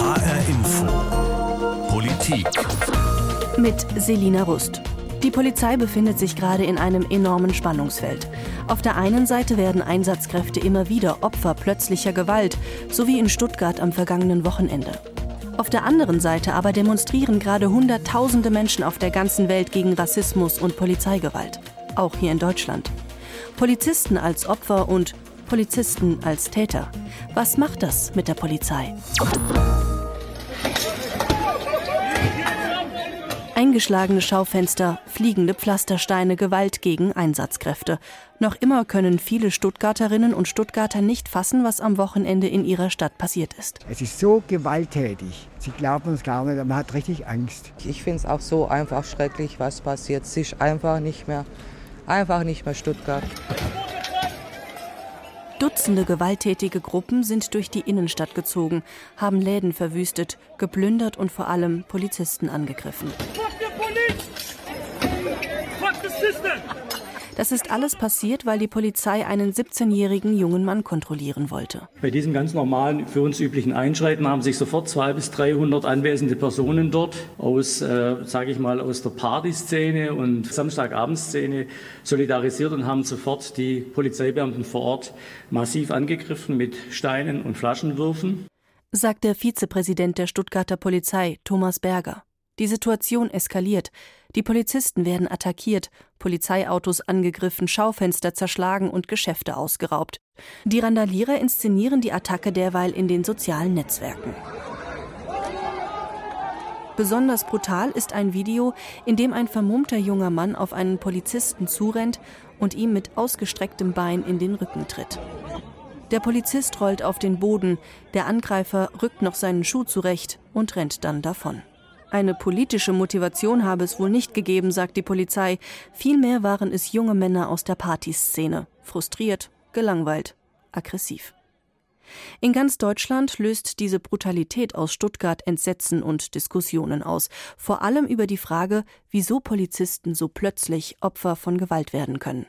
HR Info. Politik. Mit Selina Rust. Die Polizei befindet sich gerade in einem enormen Spannungsfeld. Auf der einen Seite werden Einsatzkräfte immer wieder Opfer plötzlicher Gewalt, so wie in Stuttgart am vergangenen Wochenende. Auf der anderen Seite aber demonstrieren gerade Hunderttausende Menschen auf der ganzen Welt gegen Rassismus und Polizeigewalt, auch hier in Deutschland. Polizisten als Opfer und Polizisten als Täter. Was macht das mit der Polizei? Eingeschlagene Schaufenster, fliegende Pflastersteine, Gewalt gegen Einsatzkräfte. Noch immer können viele Stuttgarterinnen und Stuttgarter nicht fassen, was am Wochenende in ihrer Stadt passiert ist. Es ist so gewalttätig. Sie glauben es gar nicht, man hat richtig Angst. Ich finde es auch so einfach schrecklich, was passiert. Sich einfach nicht mehr, einfach nicht mehr Stuttgart. Dutzende gewalttätige Gruppen sind durch die Innenstadt gezogen, haben Läden verwüstet, geplündert und vor allem Polizisten angegriffen. Das ist alles passiert, weil die Polizei einen 17-jährigen jungen Mann kontrollieren wollte. Bei diesem ganz normalen, für uns üblichen Einschreiten haben sich sofort 200 bis 300 anwesende Personen dort aus, äh, sage ich mal, aus der Partyszene und Samstagabendszene solidarisiert und haben sofort die Polizeibeamten vor Ort massiv angegriffen mit Steinen und Flaschenwürfen. Sagt der Vizepräsident der Stuttgarter Polizei, Thomas Berger. Die Situation eskaliert. Die Polizisten werden attackiert, Polizeiautos angegriffen, Schaufenster zerschlagen und Geschäfte ausgeraubt. Die Randalierer inszenieren die Attacke derweil in den sozialen Netzwerken. Besonders brutal ist ein Video, in dem ein vermummter junger Mann auf einen Polizisten zurennt und ihm mit ausgestrecktem Bein in den Rücken tritt. Der Polizist rollt auf den Boden, der Angreifer rückt noch seinen Schuh zurecht und rennt dann davon. Eine politische Motivation habe es wohl nicht gegeben, sagt die Polizei. Vielmehr waren es junge Männer aus der Partyszene. Frustriert, gelangweilt, aggressiv. In ganz Deutschland löst diese Brutalität aus Stuttgart Entsetzen und Diskussionen aus, vor allem über die Frage, wieso Polizisten so plötzlich Opfer von Gewalt werden können.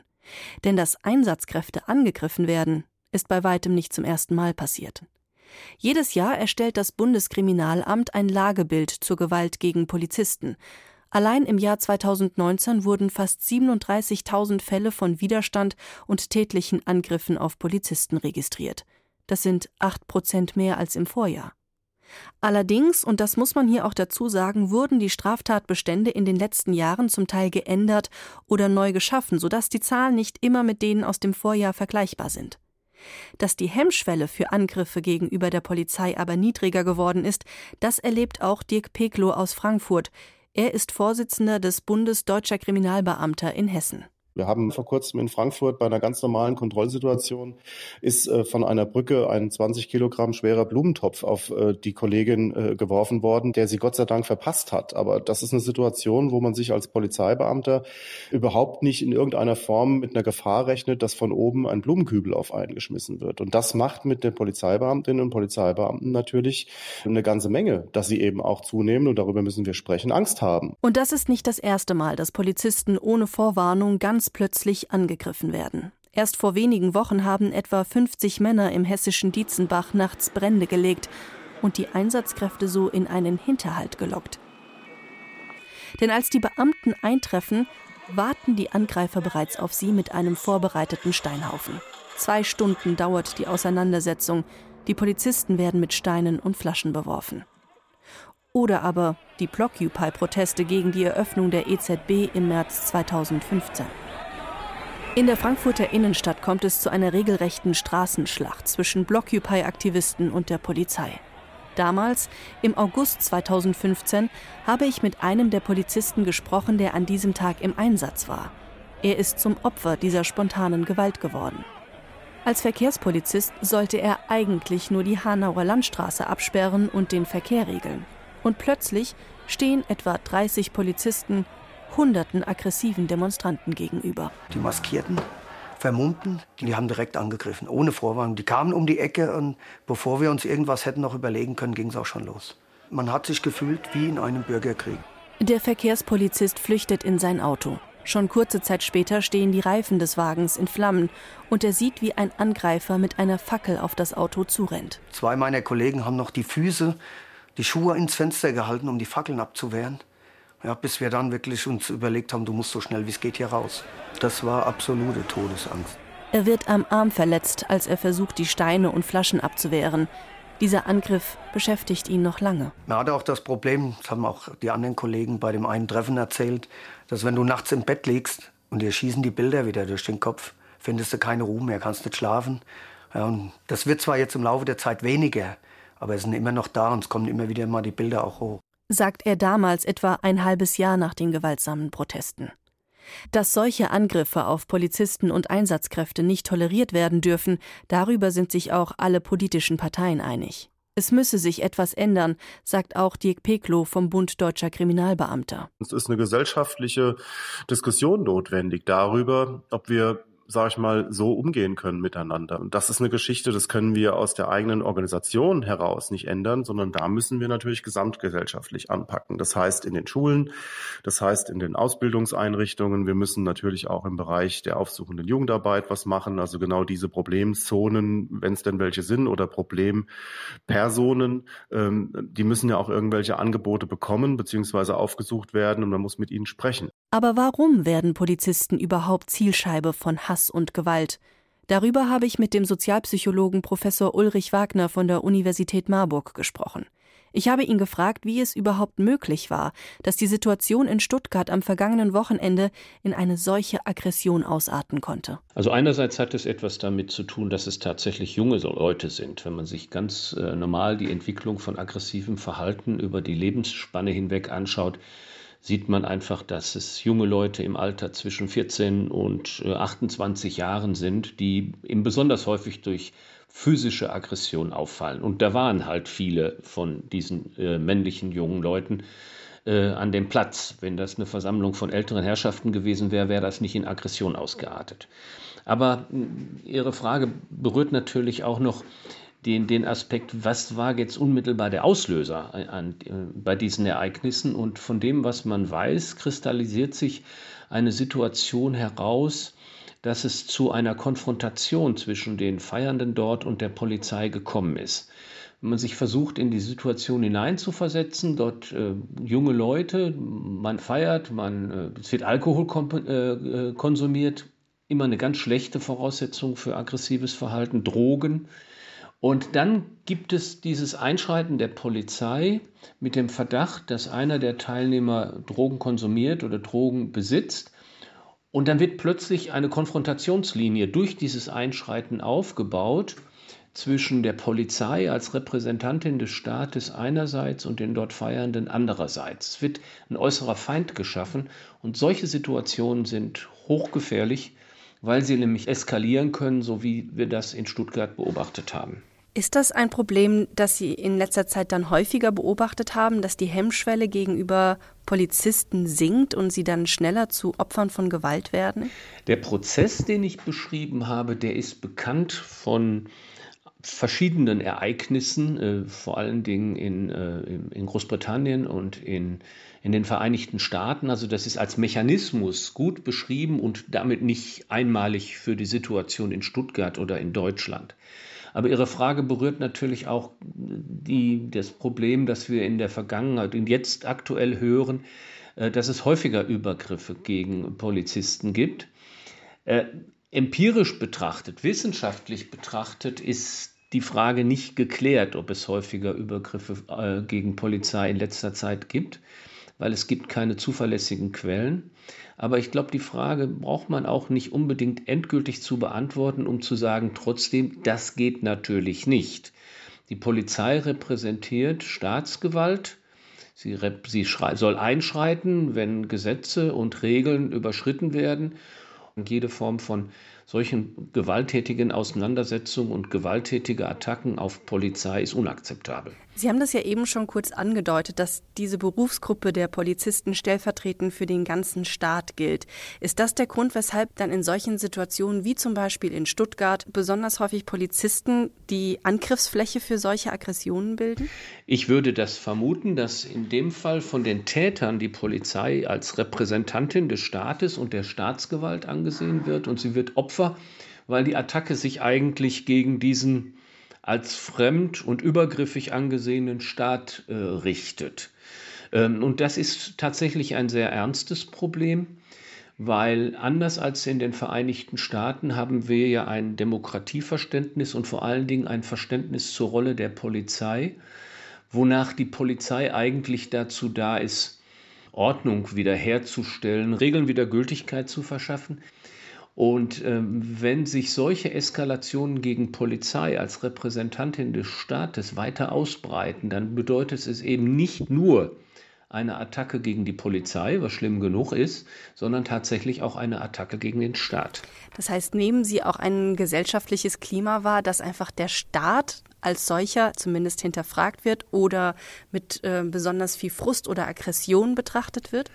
Denn dass Einsatzkräfte angegriffen werden, ist bei weitem nicht zum ersten Mal passiert. Jedes Jahr erstellt das Bundeskriminalamt ein Lagebild zur Gewalt gegen Polizisten. Allein im Jahr 2019 wurden fast 37.000 Fälle von Widerstand und tätlichen Angriffen auf Polizisten registriert. Das sind acht Prozent mehr als im Vorjahr. Allerdings, und das muss man hier auch dazu sagen, wurden die Straftatbestände in den letzten Jahren zum Teil geändert oder neu geschaffen, sodass die Zahlen nicht immer mit denen aus dem Vorjahr vergleichbar sind. Dass die Hemmschwelle für Angriffe gegenüber der Polizei aber niedriger geworden ist, das erlebt auch Dirk Peklo aus Frankfurt. Er ist Vorsitzender des Bundes Deutscher Kriminalbeamter in Hessen. Wir haben vor kurzem in Frankfurt bei einer ganz normalen Kontrollsituation ist äh, von einer Brücke ein 20 Kilogramm schwerer Blumentopf auf äh, die Kollegin äh, geworfen worden, der sie Gott sei Dank verpasst hat. Aber das ist eine Situation, wo man sich als Polizeibeamter überhaupt nicht in irgendeiner Form mit einer Gefahr rechnet, dass von oben ein Blumenkübel auf einen geschmissen wird. Und das macht mit den Polizeibeamtinnen und Polizeibeamten natürlich eine ganze Menge, dass sie eben auch zunehmen, und darüber müssen wir sprechen, Angst haben. Und das ist nicht das erste Mal, dass Polizisten ohne Vorwarnung ganz ganz plötzlich angegriffen werden. Erst vor wenigen Wochen haben etwa 50 Männer im hessischen Dietzenbach nachts Brände gelegt und die Einsatzkräfte so in einen Hinterhalt gelockt. Denn als die Beamten eintreffen, warten die Angreifer bereits auf sie mit einem vorbereiteten Steinhaufen. Zwei Stunden dauert die Auseinandersetzung. Die Polizisten werden mit Steinen und Flaschen beworfen. Oder aber die Blockupy-Proteste gegen die Eröffnung der EZB im März 2015. In der Frankfurter Innenstadt kommt es zu einer regelrechten Straßenschlacht zwischen Blockupy-Aktivisten und der Polizei. Damals, im August 2015, habe ich mit einem der Polizisten gesprochen, der an diesem Tag im Einsatz war. Er ist zum Opfer dieser spontanen Gewalt geworden. Als Verkehrspolizist sollte er eigentlich nur die Hanauer Landstraße absperren und den Verkehr regeln. Und plötzlich stehen etwa 30 Polizisten hunderten aggressiven Demonstranten gegenüber. Die Maskierten, Vermummten, die haben direkt angegriffen, ohne Vorwarnung. Die kamen um die Ecke und bevor wir uns irgendwas hätten noch überlegen können, ging es auch schon los. Man hat sich gefühlt wie in einem Bürgerkrieg. Der Verkehrspolizist flüchtet in sein Auto. Schon kurze Zeit später stehen die Reifen des Wagens in Flammen und er sieht, wie ein Angreifer mit einer Fackel auf das Auto zurennt. Zwei meiner Kollegen haben noch die Füße die Schuhe ins Fenster gehalten, um die Fackeln abzuwehren. Ja, bis wir dann wirklich uns überlegt haben, du musst so schnell wie es geht hier raus. Das war absolute Todesangst. Er wird am Arm verletzt, als er versucht, die Steine und Flaschen abzuwehren. Dieser Angriff beschäftigt ihn noch lange. Man hatte auch das Problem, das haben auch die anderen Kollegen bei dem einen Treffen erzählt, dass wenn du nachts im Bett liegst und dir schießen die Bilder wieder durch den Kopf, findest du keine Ruhe mehr, kannst nicht schlafen. Ja, und das wird zwar jetzt im Laufe der Zeit weniger, aber es sind immer noch da und es kommen immer wieder mal die Bilder auch hoch. Sagt er damals etwa ein halbes Jahr nach den gewaltsamen Protesten. Dass solche Angriffe auf Polizisten und Einsatzkräfte nicht toleriert werden dürfen, darüber sind sich auch alle politischen Parteien einig. Es müsse sich etwas ändern, sagt auch Dirk Peklo vom Bund Deutscher Kriminalbeamter. Es ist eine gesellschaftliche Diskussion notwendig darüber, ob wir sage ich mal, so umgehen können miteinander. Und das ist eine Geschichte, das können wir aus der eigenen Organisation heraus nicht ändern, sondern da müssen wir natürlich gesamtgesellschaftlich anpacken. Das heißt in den Schulen, das heißt in den Ausbildungseinrichtungen. Wir müssen natürlich auch im Bereich der aufsuchenden Jugendarbeit was machen. Also genau diese Problemzonen, wenn es denn welche sind, oder Problempersonen, ähm, die müssen ja auch irgendwelche Angebote bekommen beziehungsweise aufgesucht werden und man muss mit ihnen sprechen. Aber warum werden Polizisten überhaupt Zielscheibe von Hass und Gewalt? Darüber habe ich mit dem Sozialpsychologen Professor Ulrich Wagner von der Universität Marburg gesprochen. Ich habe ihn gefragt, wie es überhaupt möglich war, dass die Situation in Stuttgart am vergangenen Wochenende in eine solche Aggression ausarten konnte. Also einerseits hat es etwas damit zu tun, dass es tatsächlich junge Leute sind. Wenn man sich ganz äh, normal die Entwicklung von aggressivem Verhalten über die Lebensspanne hinweg anschaut, sieht man einfach, dass es junge Leute im Alter zwischen 14 und 28 äh, Jahren sind, die eben besonders häufig durch physische Aggression auffallen. Und da waren halt viele von diesen äh, männlichen jungen Leuten äh, an dem Platz. Wenn das eine Versammlung von älteren Herrschaften gewesen wäre, wäre das nicht in Aggression ausgeartet. Aber Ihre Frage berührt natürlich auch noch den, den Aspekt, was war jetzt unmittelbar der Auslöser an, äh, bei diesen Ereignissen. Und von dem, was man weiß, kristallisiert sich eine Situation heraus, dass es zu einer Konfrontation zwischen den Feiernden dort und der Polizei gekommen ist. Wenn man sich versucht, in die Situation hineinzuversetzen, dort äh, junge Leute, man feiert, man, äh, es wird Alkohol äh, äh, konsumiert, immer eine ganz schlechte Voraussetzung für aggressives Verhalten, Drogen, und dann gibt es dieses Einschreiten der Polizei mit dem Verdacht, dass einer der Teilnehmer Drogen konsumiert oder Drogen besitzt. Und dann wird plötzlich eine Konfrontationslinie durch dieses Einschreiten aufgebaut zwischen der Polizei als Repräsentantin des Staates einerseits und den dort Feiernden andererseits. Es wird ein äußerer Feind geschaffen und solche Situationen sind hochgefährlich, weil sie nämlich eskalieren können, so wie wir das in Stuttgart beobachtet haben. Ist das ein Problem, das Sie in letzter Zeit dann häufiger beobachtet haben, dass die Hemmschwelle gegenüber Polizisten sinkt und sie dann schneller zu Opfern von Gewalt werden? Der Prozess, den ich beschrieben habe, der ist bekannt von verschiedenen Ereignissen, äh, vor allen Dingen in, äh, in Großbritannien und in, in den Vereinigten Staaten. Also das ist als Mechanismus gut beschrieben und damit nicht einmalig für die Situation in Stuttgart oder in Deutschland. Aber Ihre Frage berührt natürlich auch die, das Problem, dass wir in der Vergangenheit und jetzt aktuell hören, äh, dass es häufiger Übergriffe gegen Polizisten gibt. Äh, empirisch betrachtet, wissenschaftlich betrachtet, ist die Frage nicht geklärt, ob es häufiger Übergriffe äh, gegen Polizei in letzter Zeit gibt, weil es gibt keine zuverlässigen Quellen. Aber ich glaube, die Frage braucht man auch nicht unbedingt endgültig zu beantworten, um zu sagen, trotzdem, das geht natürlich nicht. Die Polizei repräsentiert Staatsgewalt. Sie, sie soll einschreiten, wenn Gesetze und Regeln überschritten werden. Und jede Form von solchen gewalttätigen Auseinandersetzungen und gewalttätige Attacken auf Polizei ist unakzeptabel. Sie haben das ja eben schon kurz angedeutet, dass diese Berufsgruppe der Polizisten stellvertretend für den ganzen Staat gilt. Ist das der Grund, weshalb dann in solchen Situationen wie zum Beispiel in Stuttgart besonders häufig Polizisten die Angriffsfläche für solche Aggressionen bilden? Ich würde das vermuten, dass in dem Fall von den Tätern die Polizei als Repräsentantin des Staates und der Staatsgewalt angesehen wird und sie wird Opfer, weil die Attacke sich eigentlich gegen diesen als fremd und übergriffig angesehenen Staat äh, richtet. Ähm, und das ist tatsächlich ein sehr ernstes Problem, weil anders als in den Vereinigten Staaten haben wir ja ein Demokratieverständnis und vor allen Dingen ein Verständnis zur Rolle der Polizei, wonach die Polizei eigentlich dazu da ist, Ordnung wiederherzustellen, Regeln wieder Gültigkeit zu verschaffen. Und ähm, wenn sich solche Eskalationen gegen Polizei als Repräsentantin des Staates weiter ausbreiten, dann bedeutet es eben nicht nur eine Attacke gegen die Polizei, was schlimm genug ist, sondern tatsächlich auch eine Attacke gegen den Staat. Das heißt, nehmen Sie auch ein gesellschaftliches Klima wahr, dass einfach der Staat als solcher zumindest hinterfragt wird oder mit äh, besonders viel Frust oder Aggression betrachtet wird?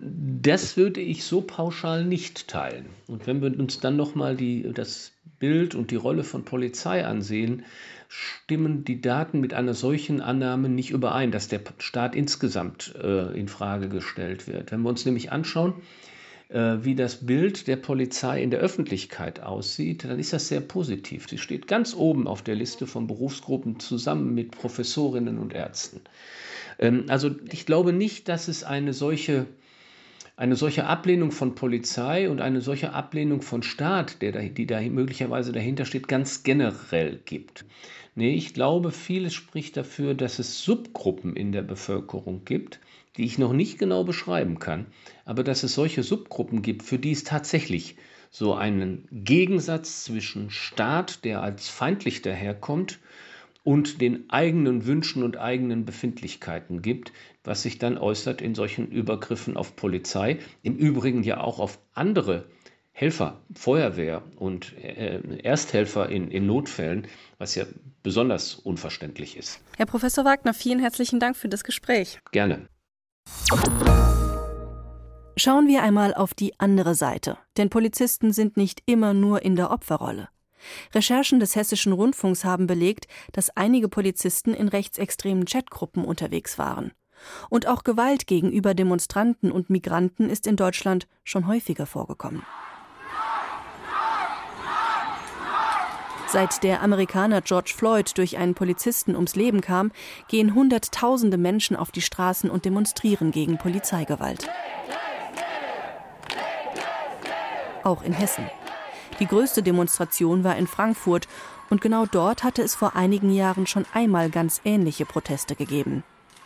Das würde ich so pauschal nicht teilen. Und wenn wir uns dann nochmal das Bild und die Rolle von Polizei ansehen, stimmen die Daten mit einer solchen Annahme nicht überein, dass der Staat insgesamt äh, in Frage gestellt wird. Wenn wir uns nämlich anschauen, äh, wie das Bild der Polizei in der Öffentlichkeit aussieht, dann ist das sehr positiv. Sie steht ganz oben auf der Liste von Berufsgruppen zusammen mit Professorinnen und Ärzten. Ähm, also ich glaube nicht, dass es eine solche, eine solche Ablehnung von Polizei und eine solche Ablehnung von Staat, der da, die da möglicherweise dahinter steht, ganz generell gibt. Nee, ich glaube, vieles spricht dafür, dass es Subgruppen in der Bevölkerung gibt, die ich noch nicht genau beschreiben kann, aber dass es solche Subgruppen gibt, für die es tatsächlich so einen Gegensatz zwischen Staat, der als feindlich daherkommt, und den eigenen Wünschen und eigenen Befindlichkeiten gibt, was sich dann äußert in solchen Übergriffen auf Polizei, im Übrigen ja auch auf andere Helfer, Feuerwehr und äh, Ersthelfer in, in Notfällen, was ja besonders unverständlich ist. Herr Professor Wagner, vielen herzlichen Dank für das Gespräch. Gerne. Schauen wir einmal auf die andere Seite, denn Polizisten sind nicht immer nur in der Opferrolle. Recherchen des Hessischen Rundfunks haben belegt, dass einige Polizisten in rechtsextremen Chatgruppen unterwegs waren. Und auch Gewalt gegenüber Demonstranten und Migranten ist in Deutschland schon häufiger vorgekommen. Seit der Amerikaner George Floyd durch einen Polizisten ums Leben kam, gehen Hunderttausende Menschen auf die Straßen und demonstrieren gegen Polizeigewalt. Auch in Hessen. Die größte Demonstration war in Frankfurt und genau dort hatte es vor einigen Jahren schon einmal ganz ähnliche Proteste gegeben.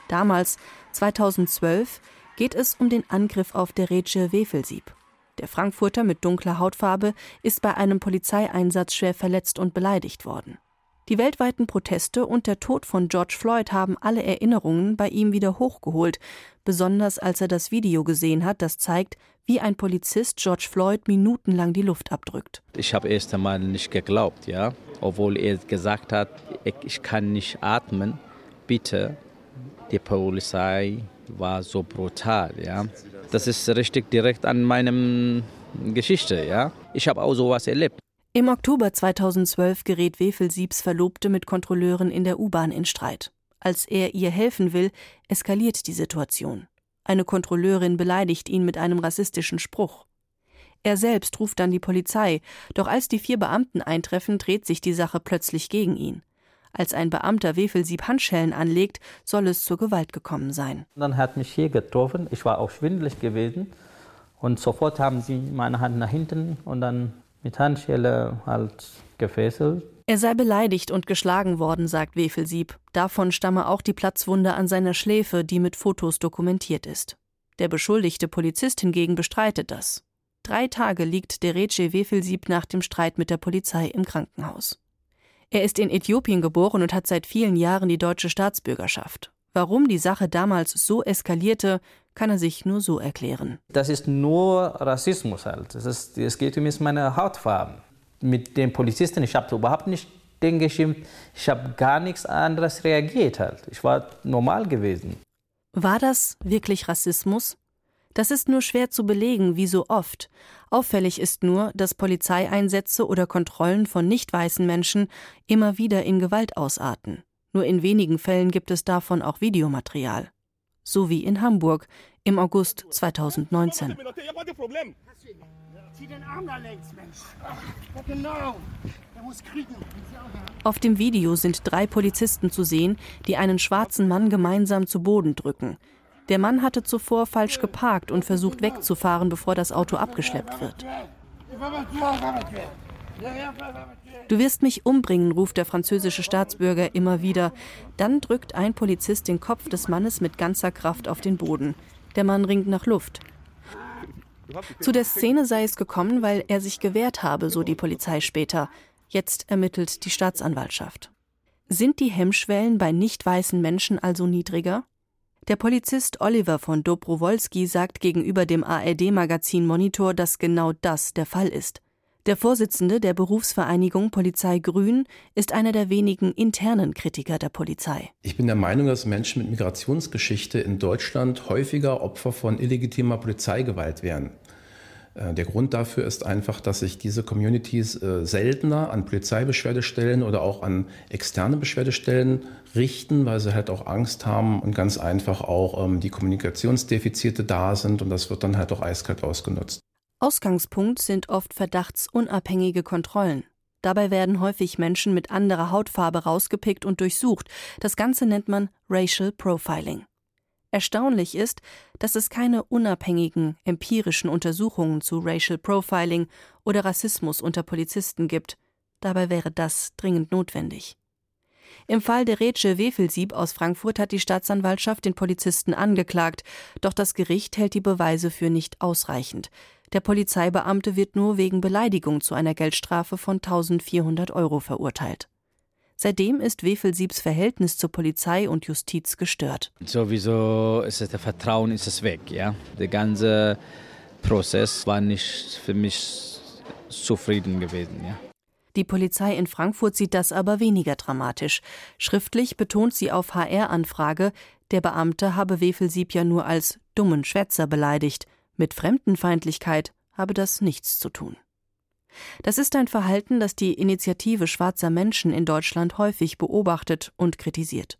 Damals, 2012, geht es um den Angriff auf der Rätsche Wefelsieb. Der Frankfurter mit dunkler Hautfarbe ist bei einem Polizeieinsatz schwer verletzt und beleidigt worden. Die weltweiten Proteste und der Tod von George Floyd haben alle Erinnerungen bei ihm wieder hochgeholt, besonders als er das Video gesehen hat, das zeigt, wie ein Polizist George Floyd minutenlang die Luft abdrückt. Ich habe erst einmal nicht geglaubt, ja, obwohl er gesagt hat, ich kann nicht atmen. Bitte, die Polizei war so brutal, ja. Das ist richtig direkt an meinem Geschichte, ja. Ich habe auch sowas erlebt. Im Oktober 2012 gerät Wefelsiebs Verlobte mit Kontrolleuren in der U-Bahn in Streit. Als er ihr helfen will, eskaliert die Situation. Eine Kontrolleurin beleidigt ihn mit einem rassistischen Spruch. Er selbst ruft dann die Polizei, doch als die vier Beamten eintreffen, dreht sich die Sache plötzlich gegen ihn. Als ein Beamter Wefelsieb Handschellen anlegt, soll es zur Gewalt gekommen sein. Dann hat mich hier getroffen, ich war auch schwindelig gewesen und sofort haben sie meine Hand nach hinten und dann mit Handschelle halt gefesselt. Er sei beleidigt und geschlagen worden, sagt Wefelsieb. Davon stamme auch die Platzwunde an seiner Schläfe, die mit Fotos dokumentiert ist. Der beschuldigte Polizist hingegen bestreitet das. Drei Tage liegt der Derece Wefelsieb nach dem Streit mit der Polizei im Krankenhaus. Er ist in Äthiopien geboren und hat seit vielen Jahren die deutsche Staatsbürgerschaft. Warum die Sache damals so eskalierte, kann er sich nur so erklären. Das ist nur Rassismus halt. Ist, es geht um meine Hautfarbe. Mit dem Polizisten, ich habe überhaupt nicht den geschimpft. Ich habe gar nichts anderes reagiert halt. Ich war normal gewesen. War das wirklich Rassismus? Das ist nur schwer zu belegen, wie so oft. Auffällig ist nur, dass Polizeieinsätze oder Kontrollen von nicht weißen Menschen immer wieder in Gewalt ausarten. Nur in wenigen Fällen gibt es davon auch Videomaterial. So wie in Hamburg im August 2019. Zieh den Arm da längs, Mensch. Ja, genau. Auf dem Video sind drei Polizisten zu sehen, die einen schwarzen Mann gemeinsam zu Boden drücken. Der Mann hatte zuvor falsch geparkt und versucht wegzufahren, bevor das Auto abgeschleppt wird. Du wirst mich umbringen, ruft der französische Staatsbürger immer wieder. Dann drückt ein Polizist den Kopf des Mannes mit ganzer Kraft auf den Boden. Der Mann ringt nach Luft. Zu der Szene sei es gekommen, weil er sich gewehrt habe, so die Polizei später. Jetzt ermittelt die Staatsanwaltschaft. Sind die Hemmschwellen bei nicht weißen Menschen also niedriger? Der Polizist Oliver von Dobrowolski sagt gegenüber dem ARD-Magazin Monitor, dass genau das der Fall ist. Der Vorsitzende der Berufsvereinigung Polizei Grün ist einer der wenigen internen Kritiker der Polizei. Ich bin der Meinung, dass Menschen mit Migrationsgeschichte in Deutschland häufiger Opfer von illegitimer Polizeigewalt werden. Äh, der Grund dafür ist einfach, dass sich diese Communities äh, seltener an Polizeibeschwerdestellen oder auch an externe Beschwerdestellen richten, weil sie halt auch Angst haben und ganz einfach auch ähm, die Kommunikationsdefizite da sind und das wird dann halt auch eiskalt ausgenutzt. Ausgangspunkt sind oft verdachtsunabhängige Kontrollen. Dabei werden häufig Menschen mit anderer Hautfarbe rausgepickt und durchsucht. Das Ganze nennt man Racial Profiling. Erstaunlich ist, dass es keine unabhängigen, empirischen Untersuchungen zu Racial Profiling oder Rassismus unter Polizisten gibt. Dabei wäre das dringend notwendig. Im Fall der Rätsche Wefelsieb aus Frankfurt hat die Staatsanwaltschaft den Polizisten angeklagt, doch das Gericht hält die Beweise für nicht ausreichend. Der Polizeibeamte wird nur wegen Beleidigung zu einer Geldstrafe von 1400 Euro verurteilt. Seitdem ist Wefelsiebs Verhältnis zur Polizei und Justiz gestört. Sowieso ist der Vertrauen ist es weg. Ja? Der ganze Prozess war nicht für mich zufrieden gewesen. Ja? Die Polizei in Frankfurt sieht das aber weniger dramatisch. Schriftlich betont sie auf HR-Anfrage, der Beamte habe Wefelsieb ja nur als dummen Schwätzer beleidigt. Mit Fremdenfeindlichkeit habe das nichts zu tun. Das ist ein Verhalten, das die Initiative schwarzer Menschen in Deutschland häufig beobachtet und kritisiert.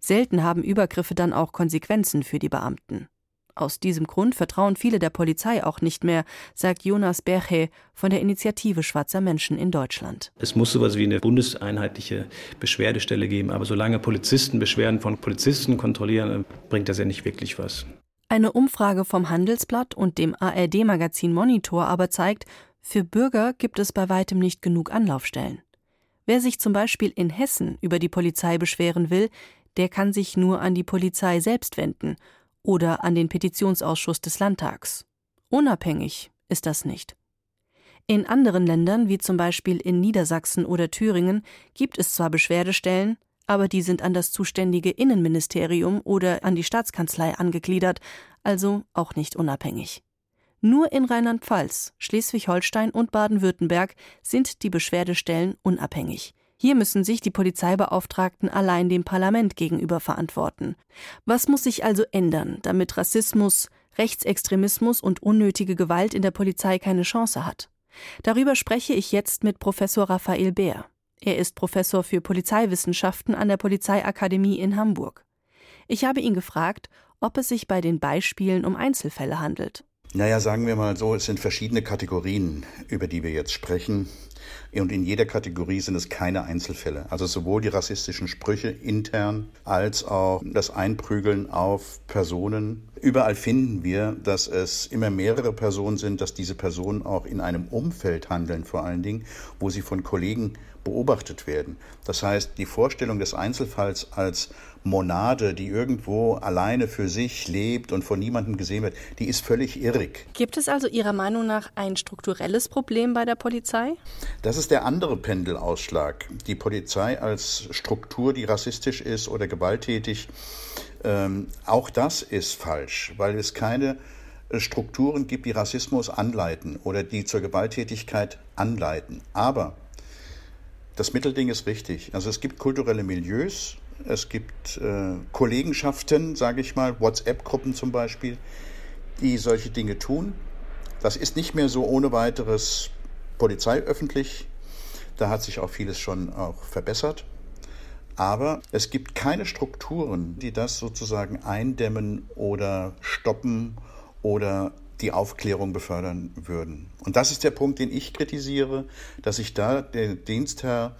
Selten haben Übergriffe dann auch Konsequenzen für die Beamten. Aus diesem Grund vertrauen viele der Polizei auch nicht mehr, sagt Jonas Berche von der Initiative Schwarzer Menschen in Deutschland. Es muss sowas wie eine bundeseinheitliche Beschwerdestelle geben, aber solange Polizisten Beschwerden von Polizisten kontrollieren, bringt das ja nicht wirklich was. Eine Umfrage vom Handelsblatt und dem ARD-Magazin Monitor aber zeigt, für Bürger gibt es bei weitem nicht genug Anlaufstellen. Wer sich zum Beispiel in Hessen über die Polizei beschweren will, der kann sich nur an die Polizei selbst wenden oder an den Petitionsausschuss des Landtags. Unabhängig ist das nicht. In anderen Ländern, wie zum Beispiel in Niedersachsen oder Thüringen, gibt es zwar Beschwerdestellen, aber die sind an das zuständige Innenministerium oder an die Staatskanzlei angegliedert, also auch nicht unabhängig. Nur in Rheinland-Pfalz, Schleswig-Holstein und Baden-Württemberg sind die Beschwerdestellen unabhängig. Hier müssen sich die Polizeibeauftragten allein dem Parlament gegenüber verantworten. Was muss sich also ändern, damit Rassismus, Rechtsextremismus und unnötige Gewalt in der Polizei keine Chance hat? Darüber spreche ich jetzt mit Professor Raphael Bär. Er ist Professor für Polizeiwissenschaften an der Polizeiakademie in Hamburg. Ich habe ihn gefragt, ob es sich bei den Beispielen um Einzelfälle handelt. Naja, sagen wir mal so, es sind verschiedene Kategorien, über die wir jetzt sprechen. Und in jeder Kategorie sind es keine Einzelfälle. Also sowohl die rassistischen Sprüche intern als auch das Einprügeln auf Personen. Überall finden wir, dass es immer mehrere Personen sind, dass diese Personen auch in einem Umfeld handeln, vor allen Dingen, wo sie von Kollegen beobachtet werden. Das heißt, die Vorstellung des Einzelfalls als Monade, die irgendwo alleine für sich lebt und von niemandem gesehen wird, die ist völlig irrig. Gibt es also Ihrer Meinung nach ein strukturelles Problem bei der Polizei? Das ist der andere Pendelausschlag. Die Polizei als Struktur, die rassistisch ist oder gewalttätig, ähm, auch das ist falsch, weil es keine äh, Strukturen gibt, die Rassismus anleiten oder die zur Gewalttätigkeit anleiten. Aber das Mittelding ist richtig. Also es gibt kulturelle Milieus, es gibt äh, Kollegenschaften, sage ich mal, WhatsApp-Gruppen zum Beispiel, die solche Dinge tun. Das ist nicht mehr so ohne weiteres polizeiöffentlich. Da hat sich auch vieles schon auch verbessert. Aber es gibt keine Strukturen, die das sozusagen eindämmen oder stoppen oder die Aufklärung befördern würden. Und das ist der Punkt, den ich kritisiere, dass sich da der Dienstherr,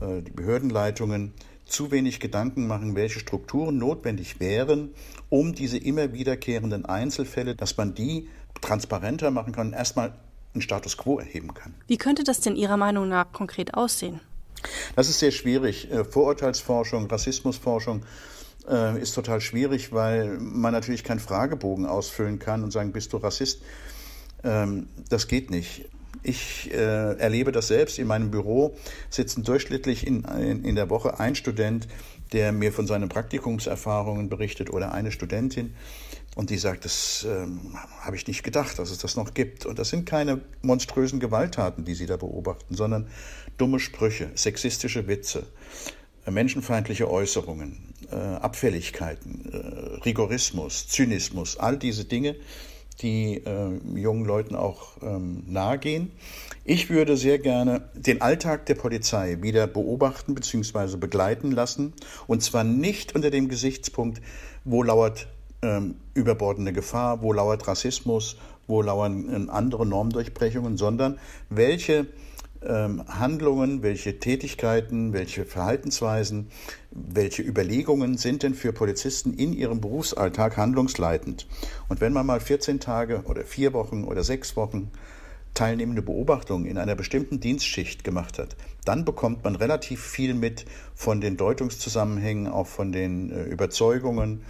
äh, die Behördenleitungen zu wenig Gedanken machen, welche Strukturen notwendig wären, um diese immer wiederkehrenden Einzelfälle, dass man die transparenter machen kann, erstmal einen Status quo erheben kann. Wie könnte das denn Ihrer Meinung nach konkret aussehen? Das ist sehr schwierig. Äh, Vorurteilsforschung, Rassismusforschung äh, ist total schwierig, weil man natürlich keinen Fragebogen ausfüllen kann und sagen, bist du Rassist? Ähm, das geht nicht. Ich äh, erlebe das selbst. In meinem Büro sitzen durchschnittlich in, in, in, der Woche ein Student, der mir von seinen Praktikumserfahrungen berichtet oder eine Studentin. Und die sagt, das ähm, habe ich nicht gedacht, dass es das noch gibt. Und das sind keine monströsen Gewalttaten, die sie da beobachten, sondern dumme Sprüche, sexistische Witze, äh, menschenfeindliche Äußerungen, äh, Abfälligkeiten, äh, Rigorismus, Zynismus, all diese Dinge, die äh, jungen Leuten auch ähm, nahegehen. Ich würde sehr gerne den Alltag der Polizei wieder beobachten bzw. begleiten lassen. Und zwar nicht unter dem Gesichtspunkt, wo lauert ähm, überbordende Gefahr, wo lauert Rassismus, wo lauern äh, andere Normdurchbrechungen, sondern welche ähm, Handlungen, welche Tätigkeiten, welche Verhaltensweisen, welche Überlegungen sind denn für Polizisten in ihrem Berufsalltag handlungsleitend. Und wenn man mal 14 Tage oder vier Wochen oder sechs Wochen teilnehmende Beobachtungen in einer bestimmten Dienstschicht gemacht hat, dann bekommt man relativ viel mit von den Deutungszusammenhängen, auch von den äh, Überzeugungen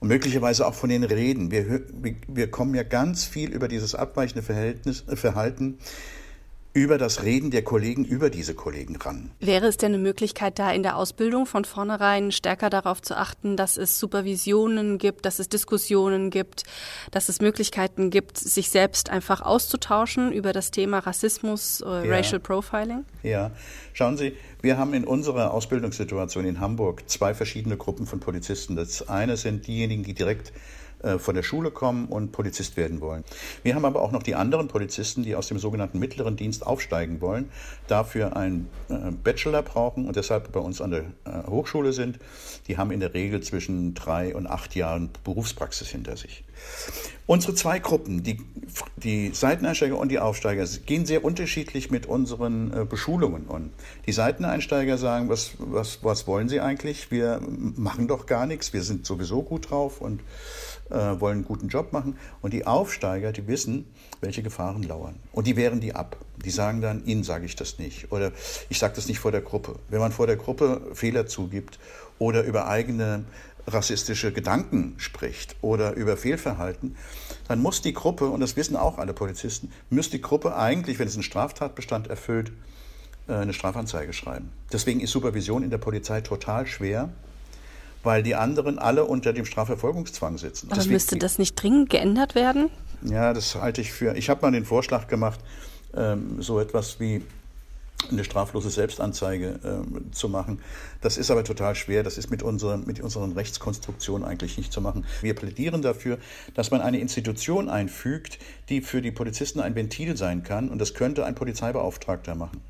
und möglicherweise auch von den Reden. Wir, wir kommen ja ganz viel über dieses abweichende Verhältnis, äh, Verhalten über das Reden der Kollegen über diese Kollegen ran. Wäre es denn eine Möglichkeit, da in der Ausbildung von vornherein stärker darauf zu achten, dass es Supervisionen gibt, dass es Diskussionen gibt, dass es Möglichkeiten gibt, sich selbst einfach auszutauschen über das Thema Rassismus, äh, ja. Racial Profiling? Ja, schauen Sie, wir haben in unserer Ausbildungssituation in Hamburg zwei verschiedene Gruppen von Polizisten. Das eine sind diejenigen, die direkt von der Schule kommen und Polizist werden wollen. Wir haben aber auch noch die anderen Polizisten, die aus dem sogenannten mittleren Dienst aufsteigen wollen, dafür einen äh, Bachelor brauchen und deshalb bei uns an der äh, Hochschule sind. Die haben in der Regel zwischen drei und acht Jahren Berufspraxis hinter sich. Unsere zwei Gruppen, die, die Seiteneinsteiger und die Aufsteiger, gehen sehr unterschiedlich mit unseren Beschulungen um. Die Seiteneinsteiger sagen, was, was, was wollen sie eigentlich? Wir machen doch gar nichts, wir sind sowieso gut drauf und äh, wollen einen guten Job machen. Und die Aufsteiger, die wissen, welche Gefahren lauern. Und die wehren die ab. Die sagen dann, Ihnen sage ich das nicht. Oder ich sage das nicht vor der Gruppe. Wenn man vor der Gruppe Fehler zugibt oder über eigene rassistische Gedanken spricht oder über Fehlverhalten, dann muss die Gruppe, und das wissen auch alle Polizisten, muss die Gruppe eigentlich, wenn es einen Straftatbestand erfüllt, äh, eine Strafanzeige schreiben. Deswegen ist Supervision in der Polizei total schwer weil die anderen alle unter dem Strafverfolgungszwang sitzen. Aber Deswegen, müsste das nicht dringend geändert werden? Ja, das halte ich für. Ich habe mal den Vorschlag gemacht, ähm, so etwas wie eine straflose Selbstanzeige äh, zu machen. Das ist aber total schwer. Das ist mit, unserer, mit unseren Rechtskonstruktionen eigentlich nicht zu machen. Wir plädieren dafür, dass man eine Institution einfügt, die für die Polizisten ein Ventil sein kann. Und das könnte ein Polizeibeauftragter machen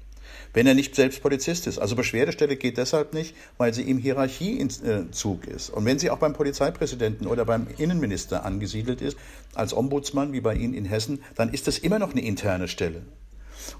wenn er nicht selbst Polizist ist. Also Beschwerdestelle geht deshalb nicht, weil sie im Hierarchiezug ist. Und wenn sie auch beim Polizeipräsidenten oder beim Innenminister angesiedelt ist, als Ombudsmann wie bei Ihnen in Hessen, dann ist das immer noch eine interne Stelle.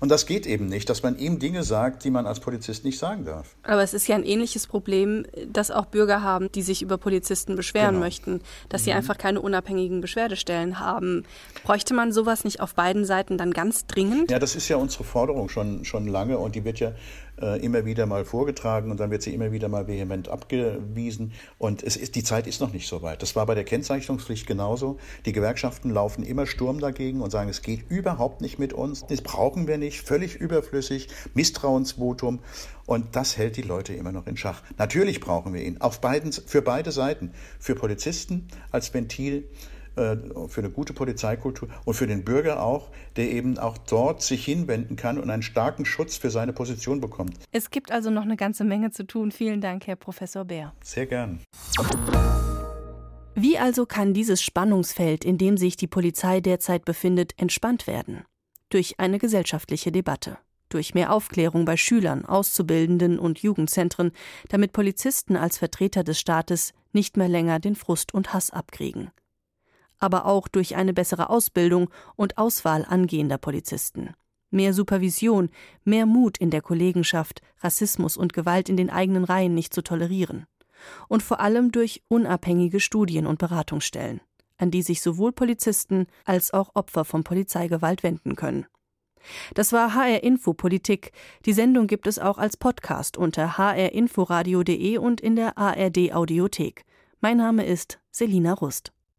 Und das geht eben nicht, dass man ihm Dinge sagt, die man als Polizist nicht sagen darf. Aber es ist ja ein ähnliches Problem, das auch Bürger haben, die sich über Polizisten beschweren genau. möchten, dass mhm. sie einfach keine unabhängigen Beschwerdestellen haben. Bräuchte man sowas nicht auf beiden Seiten dann ganz dringend? Ja, das ist ja unsere Forderung schon, schon lange und die wird ja äh, immer wieder mal vorgetragen und dann wird sie immer wieder mal vehement abgewiesen. Und es ist, die Zeit ist noch nicht so weit. Das war bei der Kennzeichnungspflicht genauso. Die Gewerkschaften laufen immer Sturm dagegen und sagen, es geht überhaupt nicht mit uns. Das brauchen wir nicht. Völlig überflüssig. Misstrauensvotum. Und das hält die Leute immer noch in Schach. Natürlich brauchen wir ihn. Auf beiden, für beide Seiten. Für Polizisten als Ventil für eine gute Polizeikultur und für den Bürger auch, der eben auch dort sich hinwenden kann und einen starken Schutz für seine Position bekommt. Es gibt also noch eine ganze Menge zu tun. Vielen Dank, Herr Professor Bär. Sehr gern. Wie also kann dieses Spannungsfeld, in dem sich die Polizei derzeit befindet, entspannt werden? Durch eine gesellschaftliche Debatte durch mehr Aufklärung bei Schülern, Auszubildenden und Jugendzentren, damit Polizisten als Vertreter des Staates nicht mehr länger den Frust und Hass abkriegen. Aber auch durch eine bessere Ausbildung und Auswahl angehender Polizisten. Mehr Supervision, mehr Mut in der Kollegenschaft, Rassismus und Gewalt in den eigenen Reihen nicht zu tolerieren. Und vor allem durch unabhängige Studien und Beratungsstellen, an die sich sowohl Polizisten als auch Opfer von Polizeigewalt wenden können. Das war HR Info Politik. Die Sendung gibt es auch als Podcast unter hrinforadio.de und in der ARD Audiothek. Mein Name ist Selina Rust.